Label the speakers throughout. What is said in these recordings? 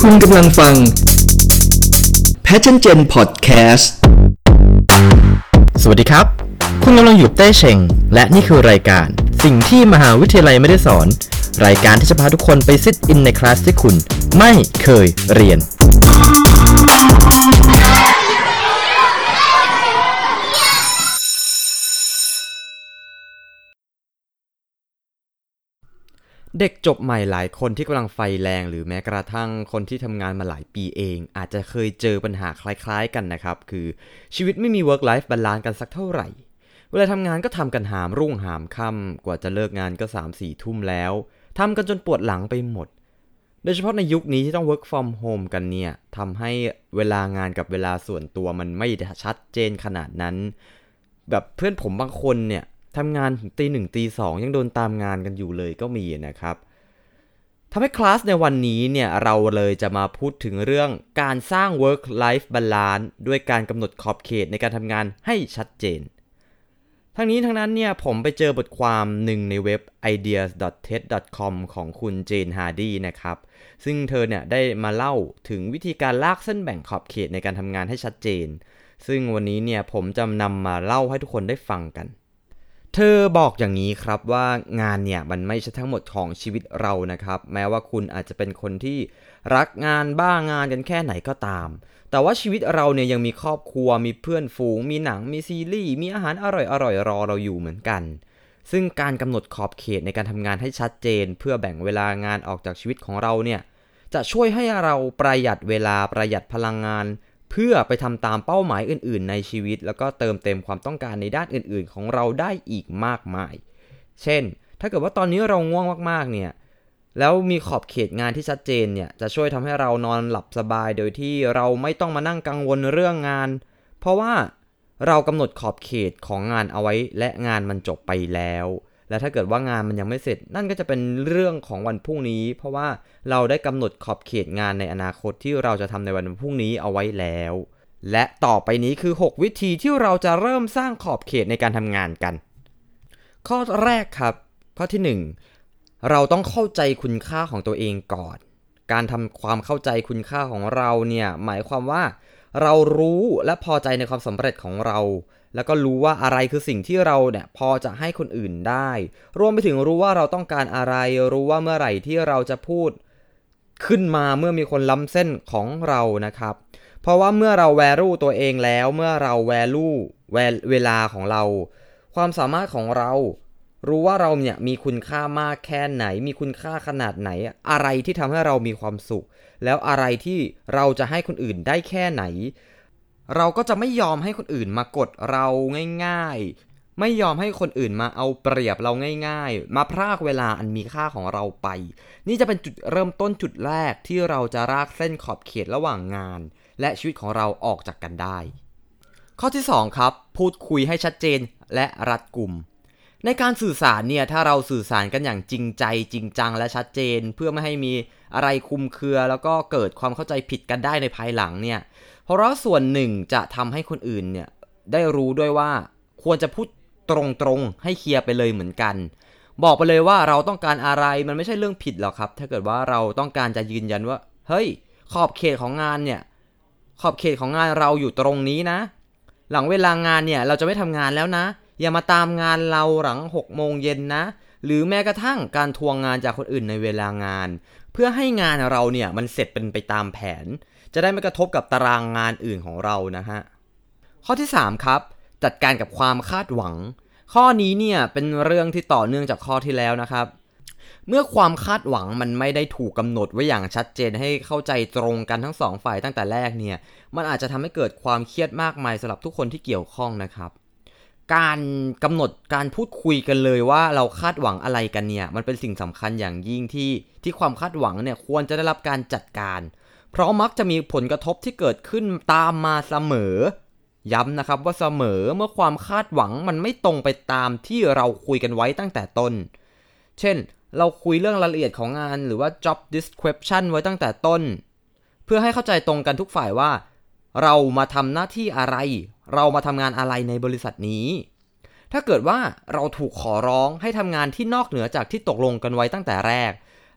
Speaker 1: คุณกำลังฟัง Passion Gen Podcast
Speaker 2: สวัสดีครับ คุณกำลังอยู่เต้เชง และนี่คือรายการ สิ่งที่มหาวิทยาลัยไม่ได้สอน รายการที่จะพาทุกคนไปซิดอินในคลาสที่คุณไม่เคยเรียน เด็กจบใหม่หลายคนที่กำลังไฟแรงหรือแม้กระทั่งคนที่ทำงานมาหลายปีเอง อาจจะเคยเจอปัญหาคล้ายๆกันนะครับ คือชีวิตไม่มี work life balance กันสักเท่าไหร่ เวลาทำงานก็ทำกันหามรุ่งหามค่ำกว่าจะเลิกงานก็3 4ทุ่มแล้วทำกันจนปวดหลังไปหมด โดยเฉพาะในยุคนี้ที่ต้อง work from home กันเนี่ยทำให้เวลางานกับเวลาส่วนตัวมันไม่ชัดเจนขนาดนั้น แบบเพื่อนผมบางคนเนี่ย ทำงานถึงตีหนึ่งตีสองยังโดนตามงานกันอยู่เลยก็มีนะครับทำให้คลาสในวันนี้เนี่ยเราเลยจะมาพูดถึงเรื่องการสร้าง work life balance ด้วยการกำหนดขอบเขตในการทำงานให้ชัดเจน ทั้งนี้ทั้งนั้นเนี่ยผมไปเจอบทความหนึ่งในเว็บ ideas.ted.com ของคุณเจนฮาร์ดีนะครับ ซึ่งเธอเนี่ยได้มาเล่าถึงวิธีการลากเส้นแบ่งขอบเขตในการทำงานให้ชัดเจน ซึ่งวันนี้เนี่ยผมจะนำมาเล่าให้ทุกคนได้ฟังกัน เธอบอกอย่างนี้ครับว่างานเนี่ยมันไม่ใช่ทั้งหมดของชีวิตเรานะครับ แม้ว่าคุณอาจจะเป็นคนที่รักงานบ้างานกันแค่ไหนก็ตาม แต่ว่าชีวิตเราเนี่ยยังมีครอบครัวมีเพื่อนฝูง มีหนังมีซีรีส์มีอาหารอร่อยอร่อยรอเราอยู่เหมือนกัน ซึ่งการกำหนดขอบเขตในการทำงานให้ชัดเจน เพื่อแบ่งเวลางานออกจากชีวิตของเราเนี่ยจะช่วยให้เราประหยัดเวลาประหยัดพลังงาน เพื่อไปทำตามเป้าหมายอื่น ๆ ในชีวิต แล้วก็เติมเต็มความต้องการในด้านอื่น ๆ ของเราได้อีกมากมาย เช่น ถ้าเกิดว่าตอนนี้เราง่วงมาก ๆ เนี่ยแล้วมีขอบเขตงานที่ชัดเจนเนี่ยจะช่วยทำให้เรานอนหลับสบายโดยที่เราไม่ต้องมานั่งกังวลเรื่องงาน เพราะว่าเรากำหนดขอบเขตของงานเอาไว้และงานมันจบไปแล้ว และถ้าเกิดว่างานมันยังไม่เสร็จ นั่นก็จะเป็นเรื่องของวันพรุ่งนี้ เพราะว่าเราได้กำหนดขอบเขตงานในอนาคตที่เราจะทำในวันพรุ่งนี้เอาไว้แล้ว และต่อไปนี้คือ 6 วิธีที่เราจะเริ่มสร้างขอบเขตในการทำงานกัน ข้อแรกครับ ข้อที่ 1 เราต้องเข้าใจคุณค่าของตัวเองก่อน การทำความเข้าใจคุณค่าของเราเนี่ยหมายความว่าเรารู้และพอใจในความสำเร็จของเรา แล้วก็รู้ว่าอะไรคือสิ่งที่เราเนี่ยพอจะให้คนอื่นได้ รวมไปถึงรู้ว่าเราต้องการอะไร รู้ว่าเมื่อไหร่ที่เราจะพูดขึ้นมาเมื่อมีคนล้ำเส้นของเรานะครับ เพราะว่าเมื่อเราแวลูตัวเองแล้ว เมื่อเราแวลูเวลาของเรา ความสามารถของเรา รู้ว่าเราเนี่ยมีคุณค่ามากแค่ไหน มีคุณค่าขนาดไหน อะไรที่ทำให้เรามีความสุข แล้วอะไรที่เราจะให้คนอื่นได้แค่ไหน เราก็จะไม่ยอมให้คนอื่นมากดเราง่าย ๆ ไม่ยอมให้คนอื่นมาเอาเปรียบเราง่าย ๆ มาพรากเวลาอันมีค่าของเราไป นี่จะเป็นจุดเริ่มต้นจุดแรกที่เราจะรากเส้นขอบเขตระหว่างงาน และชีวิตของเราออกจากกันได้ ข้อที่ 2 ครับ พูดคุยให้ชัดเจนและรัดกุมในการสื่อสารเนี่ยถ้าเราสื่อสารกันอย่างจริงใจจริงจังและชัดเจน เพื่อไม่ให้มีอะไรคุมเครือ แล้วก็เกิดความเข้าใจผิดกันได้ในภายหลังเนี่ย เพราะส่วนหนึ่งจะทำให้คนอื่นเนี่ยได้รู้ด้วยว่าควรจะพูดตรงๆให้เคลียร์ไปเลยเหมือนกัน บอกไปเลยว่าเราต้องการอะไรมันไม่ใช่เรื่องผิดหรอกครับ ถ้าเกิดว่าเราต้องการจะยืนยันว่า เฮ้ย ขอบเขตของงานเนี่ยขอบเขตของงานเราอยู่ตรงนี้นะ หลังเวลางานเนี่ยเราจะไม่ทำงานแล้วนะ อย่ามาตามงานเราหลัง6โมงเย็นนะ หรือแม้กระทั่งการทวงงานจากคนอื่นในเวลางาน เพื่อให้งานเราเนี่ยมันเสร็จเป็นไปตามแผน จะได้ไม่กระทบกับตารางงานอื่นของเรานะฮะข้อที่ 3 ครับ จัดการกับความคาดหวัง ข้อนี้เนี่ยเป็นเรื่องที่ต่อเนื่องจากข้อที่แล้วนะครับ เมื่อความคาดหวังมันไม่ได้ถูกกำหนดไว้อย่างชัดเจนให้เข้าใจตรงกันทั้งสองฝ่ายตั้งแต่แรกเนี่ยมันอาจจะทำให้เกิดความเครียดมากมายสำหรับทุกคนที่เกี่ยวข้องนะครับ การกำหนดการพูดคุยกันเลยว่าเราคาดหวังอะไรกันเนี่ย มันเป็นสิ่งสำคัญอย่างยิ่งที่ที่ความคาดหวังเนี่ยควรจะได้รับการจัดการ เพราะมักจะมีผลกระทบที่เกิดขึ้นตามมาเสมอ ย้ำนะครับว่าเสมอเมื่อความคาดหวังมันไม่ตรงไปตามที่เราคุยกันไว้ตั้งแต่ต้น เช่น เราคุยเรื่องรายละเอียดของงานหรือว่า job description ไว้ตั้งแต่ต้น เพื่อให้เข้าใจตรงกันทุกฝ่ายว่า เรามาทำหน้าที่อะไร เรามาทำงานอะไรในบริษัทนี้ ถ้าเกิดว่าเราถูกขอร้องให้ทำงานที่นอกเหนือจากที่ตกลงกันไว้ตั้งแต่แรก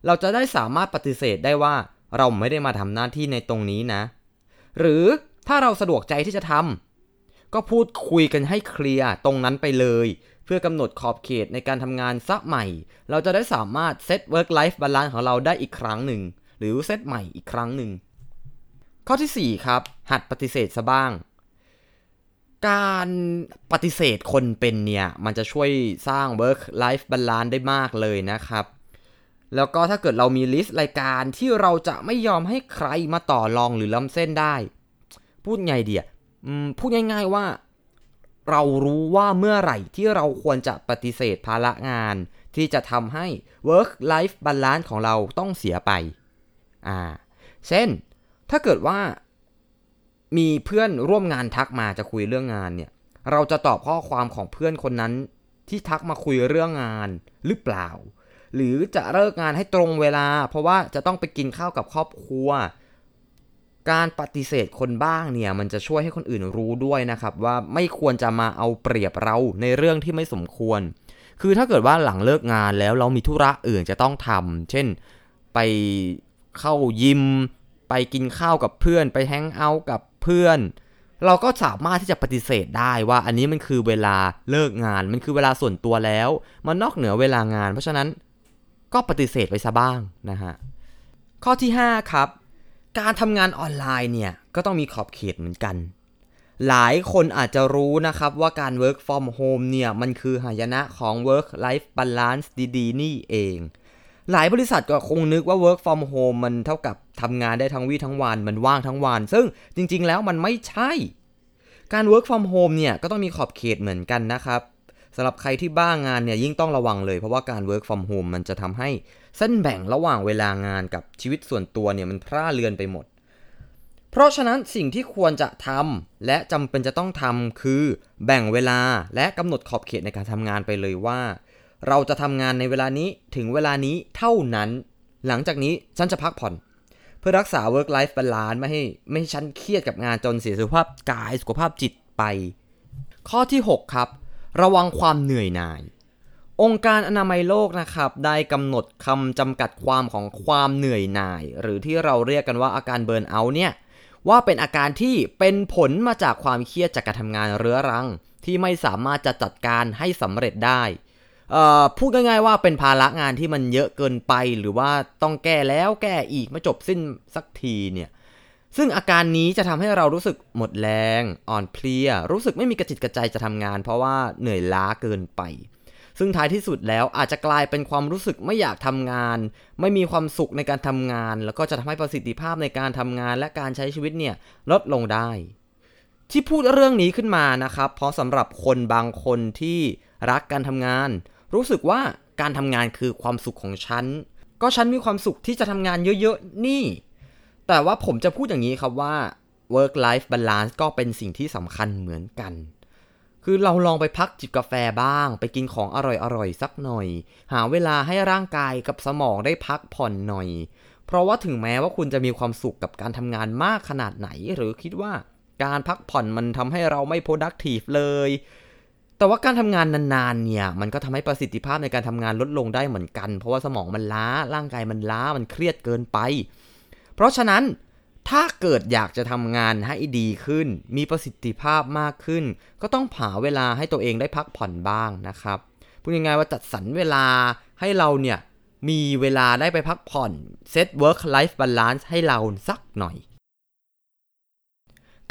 Speaker 2: เราจะได้สามารถปฏิเสธได้ว่าเราไม่ได้มาทำหน้าที่ในตรงนี้นะ หรือถ้าเราสะดวกใจที่จะทำก็พูดคุยกันให้เคลียร์ตรงนั้นไปเลย เพื่อกำหนดขอบเขตในการทำงานซะใหม่ เราจะได้สามารถเซต work life balance ของเราได้อีกครั้งหนึ่ง หรือเซตใหม่อีกครั้งหนึ่ง ข้อที่ 4 ครับ หัดปฏิเสธซะบ้าง การปฏิเสธคนเป็นเนี่ย มันจะช่วยสร้าง work life balance ได้มากเลยนะครับ แล้วก็ถ้าเกิดเรามีลิสต์รายการที่เราจะไม่ยอมให้ใครมาต่อรองหรือล้ำเส้นได้ พูดไงเดียพูดง่าย ๆว่า เรารู้ว่าเมื่อไหร่ที่เราควรจะปฏิเสธภาระงาน ที่จะทำให้ work life balance ของเราต้องเสียไป อ่า เช่น ถ้าเกิดว่ามีเพื่อนร่วมงานทักมาจะคุยเรื่องงานเนี่ย เราจะตอบข้อความของเพื่อนคนนั้นที่ทักมาคุยเรื่องงานหรือเปล่า หรือจะเลิกงานให้ตรงเวลา เพราะว่าจะต้องไปกินข้าวกับครอบครัว การปฏิเสธคนบ้างเนี่ย มันจะช่วยให้คนอื่นรู้ด้วยนะครับ ว่าไม่ควรจะมาเอาเปรียบเราในเรื่องที่ไม่สมควร คือถ้าเกิดว่าหลังเลิกงานแล้วเรามีธุระอื่นจะต้องทำเช่นไปเข้ายิม ไปกินข้าวกับเพื่อน ไปแฮงเอาท์กับเพื่อน เราก็สามารถที่จะปฏิเสธได้ว่าอันนี้มันคือเวลาเลิกงาน มันคือเวลาส่วนตัวแล้ว มันนอกเหนือเวลางาน เพราะฉะนั้นก็ปฏิเสธไปซะบ้างนะฮะ ข้อที่ 5 ครับ การทำงานออนไลน์เนี่ย ก็ต้องมีขอบเขตเหมือนกัน หลายคนอาจจะรู้นะครับว่าการ work from home เนี่ย มันคือหายนะของ work life balance ดี ๆ นี่เอง หลายบริษัทก็คงนึกว่า work from home มันเท่ากับทำงานได้ทั้งวี่ทั้งวัน มันว่างทั้งวัน ซึ่งจริงๆ แล้วมันไม่ใช่ การ work from home เนี่ยก็ต้องมีขอบเขตเหมือนกันนะครับสำหรับใครที่บ้างงานเนี่ยยิ่งต้องระวังเลย เพราะว่าการ work from home มันจะทำให้เส้นแบ่งระหว่างเวลางานกับชีวิตส่วนตัวเนี่ยมันพร่าเลือนไปหมด เพราะฉะนั้นสิ่งที่ควรจะทำและจำเป็นจะต้องทำคือแบ่งเวลาและกำหนดขอบเขตในการทำงานไปเลยว่า เราจะทำงานในเวลานี้ถึงเวลานี้เท่านั้น หลังจากนี้ฉันจะพักผ่อน เพื่อรักษา work life balance ไม่ให้ไม่ให้ฉันเครียดกับงานจนเสียสุขภาพกายสุขภาพจิตไป ข้อที่ 6 ครับ ระวังความเหนื่อยหน่าย องค์การอนามัยโลกนะครับ ได้กำหนดคำจำกัดความของความเหนื่อยหน่าย หรือที่เราเรียกกันว่าอาการเบิร์นเอาท์เนี่ยว่าเป็นอาการที่เป็นผลมาจากความเครียดจากการทำงานเรื้อรัง ที่ไม่สามารถจะจัดการให้สำเร็จได้ พูดง่ายๆว่าเป็นภาระงานที่มันเยอะเกินไปหรือว่าต้องแก้แล้วแก้อีกไม่จบสิ้นสักทีเนี่ยซึ่งอาการนี้จะทำให้เรารู้สึกหมดแรง อ่อนเพลีย รู้สึกไม่มีกระจิตกระใจจะทำงาน เพราะว่าเหนื่อยล้าเกินไป ซึ่งท้ายที่สุดแล้วอาจจะกลายเป็นความรู้สึกไม่อยากทำงาน ไม่มีความสุขในการทำงาน แล้วก็จะทำให้ประสิทธิภาพในการทำงานและการใช้ชีวิตเนี่ยลดลงได้ ที่พูดเรื่องนี้ขึ้นมานะครับ เพราะสำหรับคนบางคนที่รักการทำงาน รู้สึกว่าการทำงานคือความสุขของฉัน ก็ฉันมีความสุขที่จะทำงานเยอะๆ นี่ แต่ว่าผมจะพูดอย่างนี้ครับว่า work life balance ก็เป็นสิ่งที่สำคัญเหมือนกัน คือเราลองไปพักจิบกาแฟบ้าง ไปกินของอร่อยๆ สักหน่อย หาเวลาให้ร่างกายกับสมองได้พักผ่อนหน่อย เพราะว่าถึงแม้ว่าคุณจะมีความสุขกับการทำงานมากขนาดไหน หรือคิดว่าการพักผ่อนมันทำให้เราไม่ productive เลย แต่ว่าการทำงานนานๆเนี่ยมันก็ทำให้ประสิทธิภาพในการทำงานลดลงได้เหมือนกัน เพราะว่าสมองมันล้าร่างกายมันล้ามันเครียดเกินไป เพราะฉะนั้นถ้าเกิดอยากจะทำงานให้ดีขึ้น มีประสิทธิภาพมากขึ้น ก็ต้องผาเวลาให้ตัวเองได้พักผ่อนบ้างนะครับพูดง่ายๆว่าจัดสรรเวลาให้เราเนี่ยมีเวลาได้ไปพักผ่อนเซต work life balance ให้เราสักหน่อย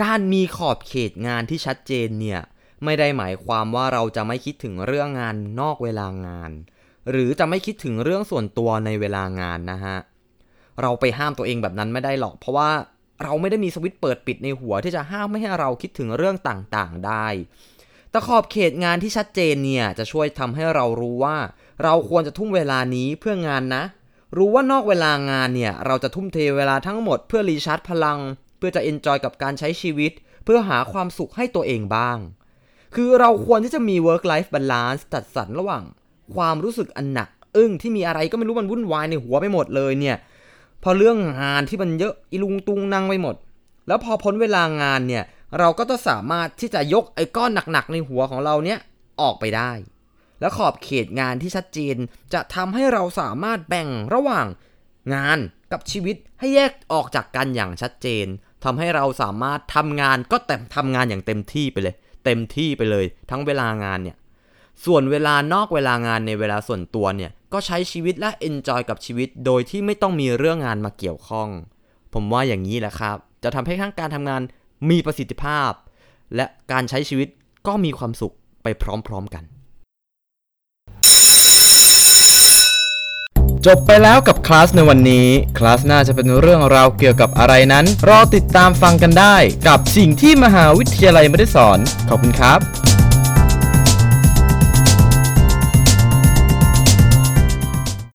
Speaker 2: การมีขอบเขตงานที่ชัดเจนเนี่ย ไม่ได้หมายความว่าเราจะไม่คิดถึงเรื่องงานนอกเวลางาน หรือจะไม่คิดถึงเรื่องส่วนตัวในเวลางานนะฮะเราไปห้ามตัวเองแบบนั้นไม่ได้หรอก เพราะว่าเราไม่ได้มีสวิตช์เปิดปิดในหัวที่จะห้ามไม่ให้เราคิดถึงเรื่องต่างๆได้ แต่ขอบเขตงานที่ชัดเจนเนี่ยจะช่วยทำให้เรารู้ว่า เราควรจะทุ่มเวลานี้เพื่องานนะ รู้ว่านอกเวลางานเนี่ยเราจะทุ่มเทเวลาทั้งหมดเพื่อรีชาร์จพลัง เพื่อจะเอนจอยกับการใช้ชีวิต เพื่อหาความสุขให้ตัวเองบ้าง คือเราควรที่จะมี work life balance จัดสรรระหว่าง ความรู้สึกอันหนัก อึ้งที่มีอะไรก็ไม่รู้มันวุ่นวายในหัวไปหมดเลยเนี่ย พอเรื่องงานที่มันเยอะอีลุงตุงนั่งไปหมด แล้วพอพ้นเวลางานเนี่ย เราก็จะสามารถที่จะยกไอ้ก้อนหนักๆในหัวของเราเนี่ยออกไปได้ แล้วขอบเขตงานที่ชัดเจน จะทำให้เราสามารถแบ่งระหว่างงานกับชีวิตให้แยกออกจากกันอย่างชัดเจนทำให้เราสามารถทำงานก็แต่ทำงานอย่างเต็มที่ไปเลย เต็มที่ไปเลย ทั้งเวลางานเนี่ย ส่วนเวลานอกเวลางานในเวลาส่วนตัวเนี่ย ก็ใช้ชีวิตและเอนจอยกับชีวิต โดยที่ไม่ต้องมีเรื่องงานมาเกี่ยวข้อง ผมว่าอย่างนี้แหละครับ จะทำให้ทั้งการทำงานมีประสิทธิภาพ และการใช้ชีวิตก็มีความสุขไปพร้อมๆกัน จบไปแล้วกับคลาสในวันนี้ คลาสหน้าจะเป็นเรื่องราวเกี่ยวกับอะไรนั้น รอติดตามฟังกันได้ กับสิ่งที่มหาวิทยาลัยไม่ได้สอน ขอบคุณครับ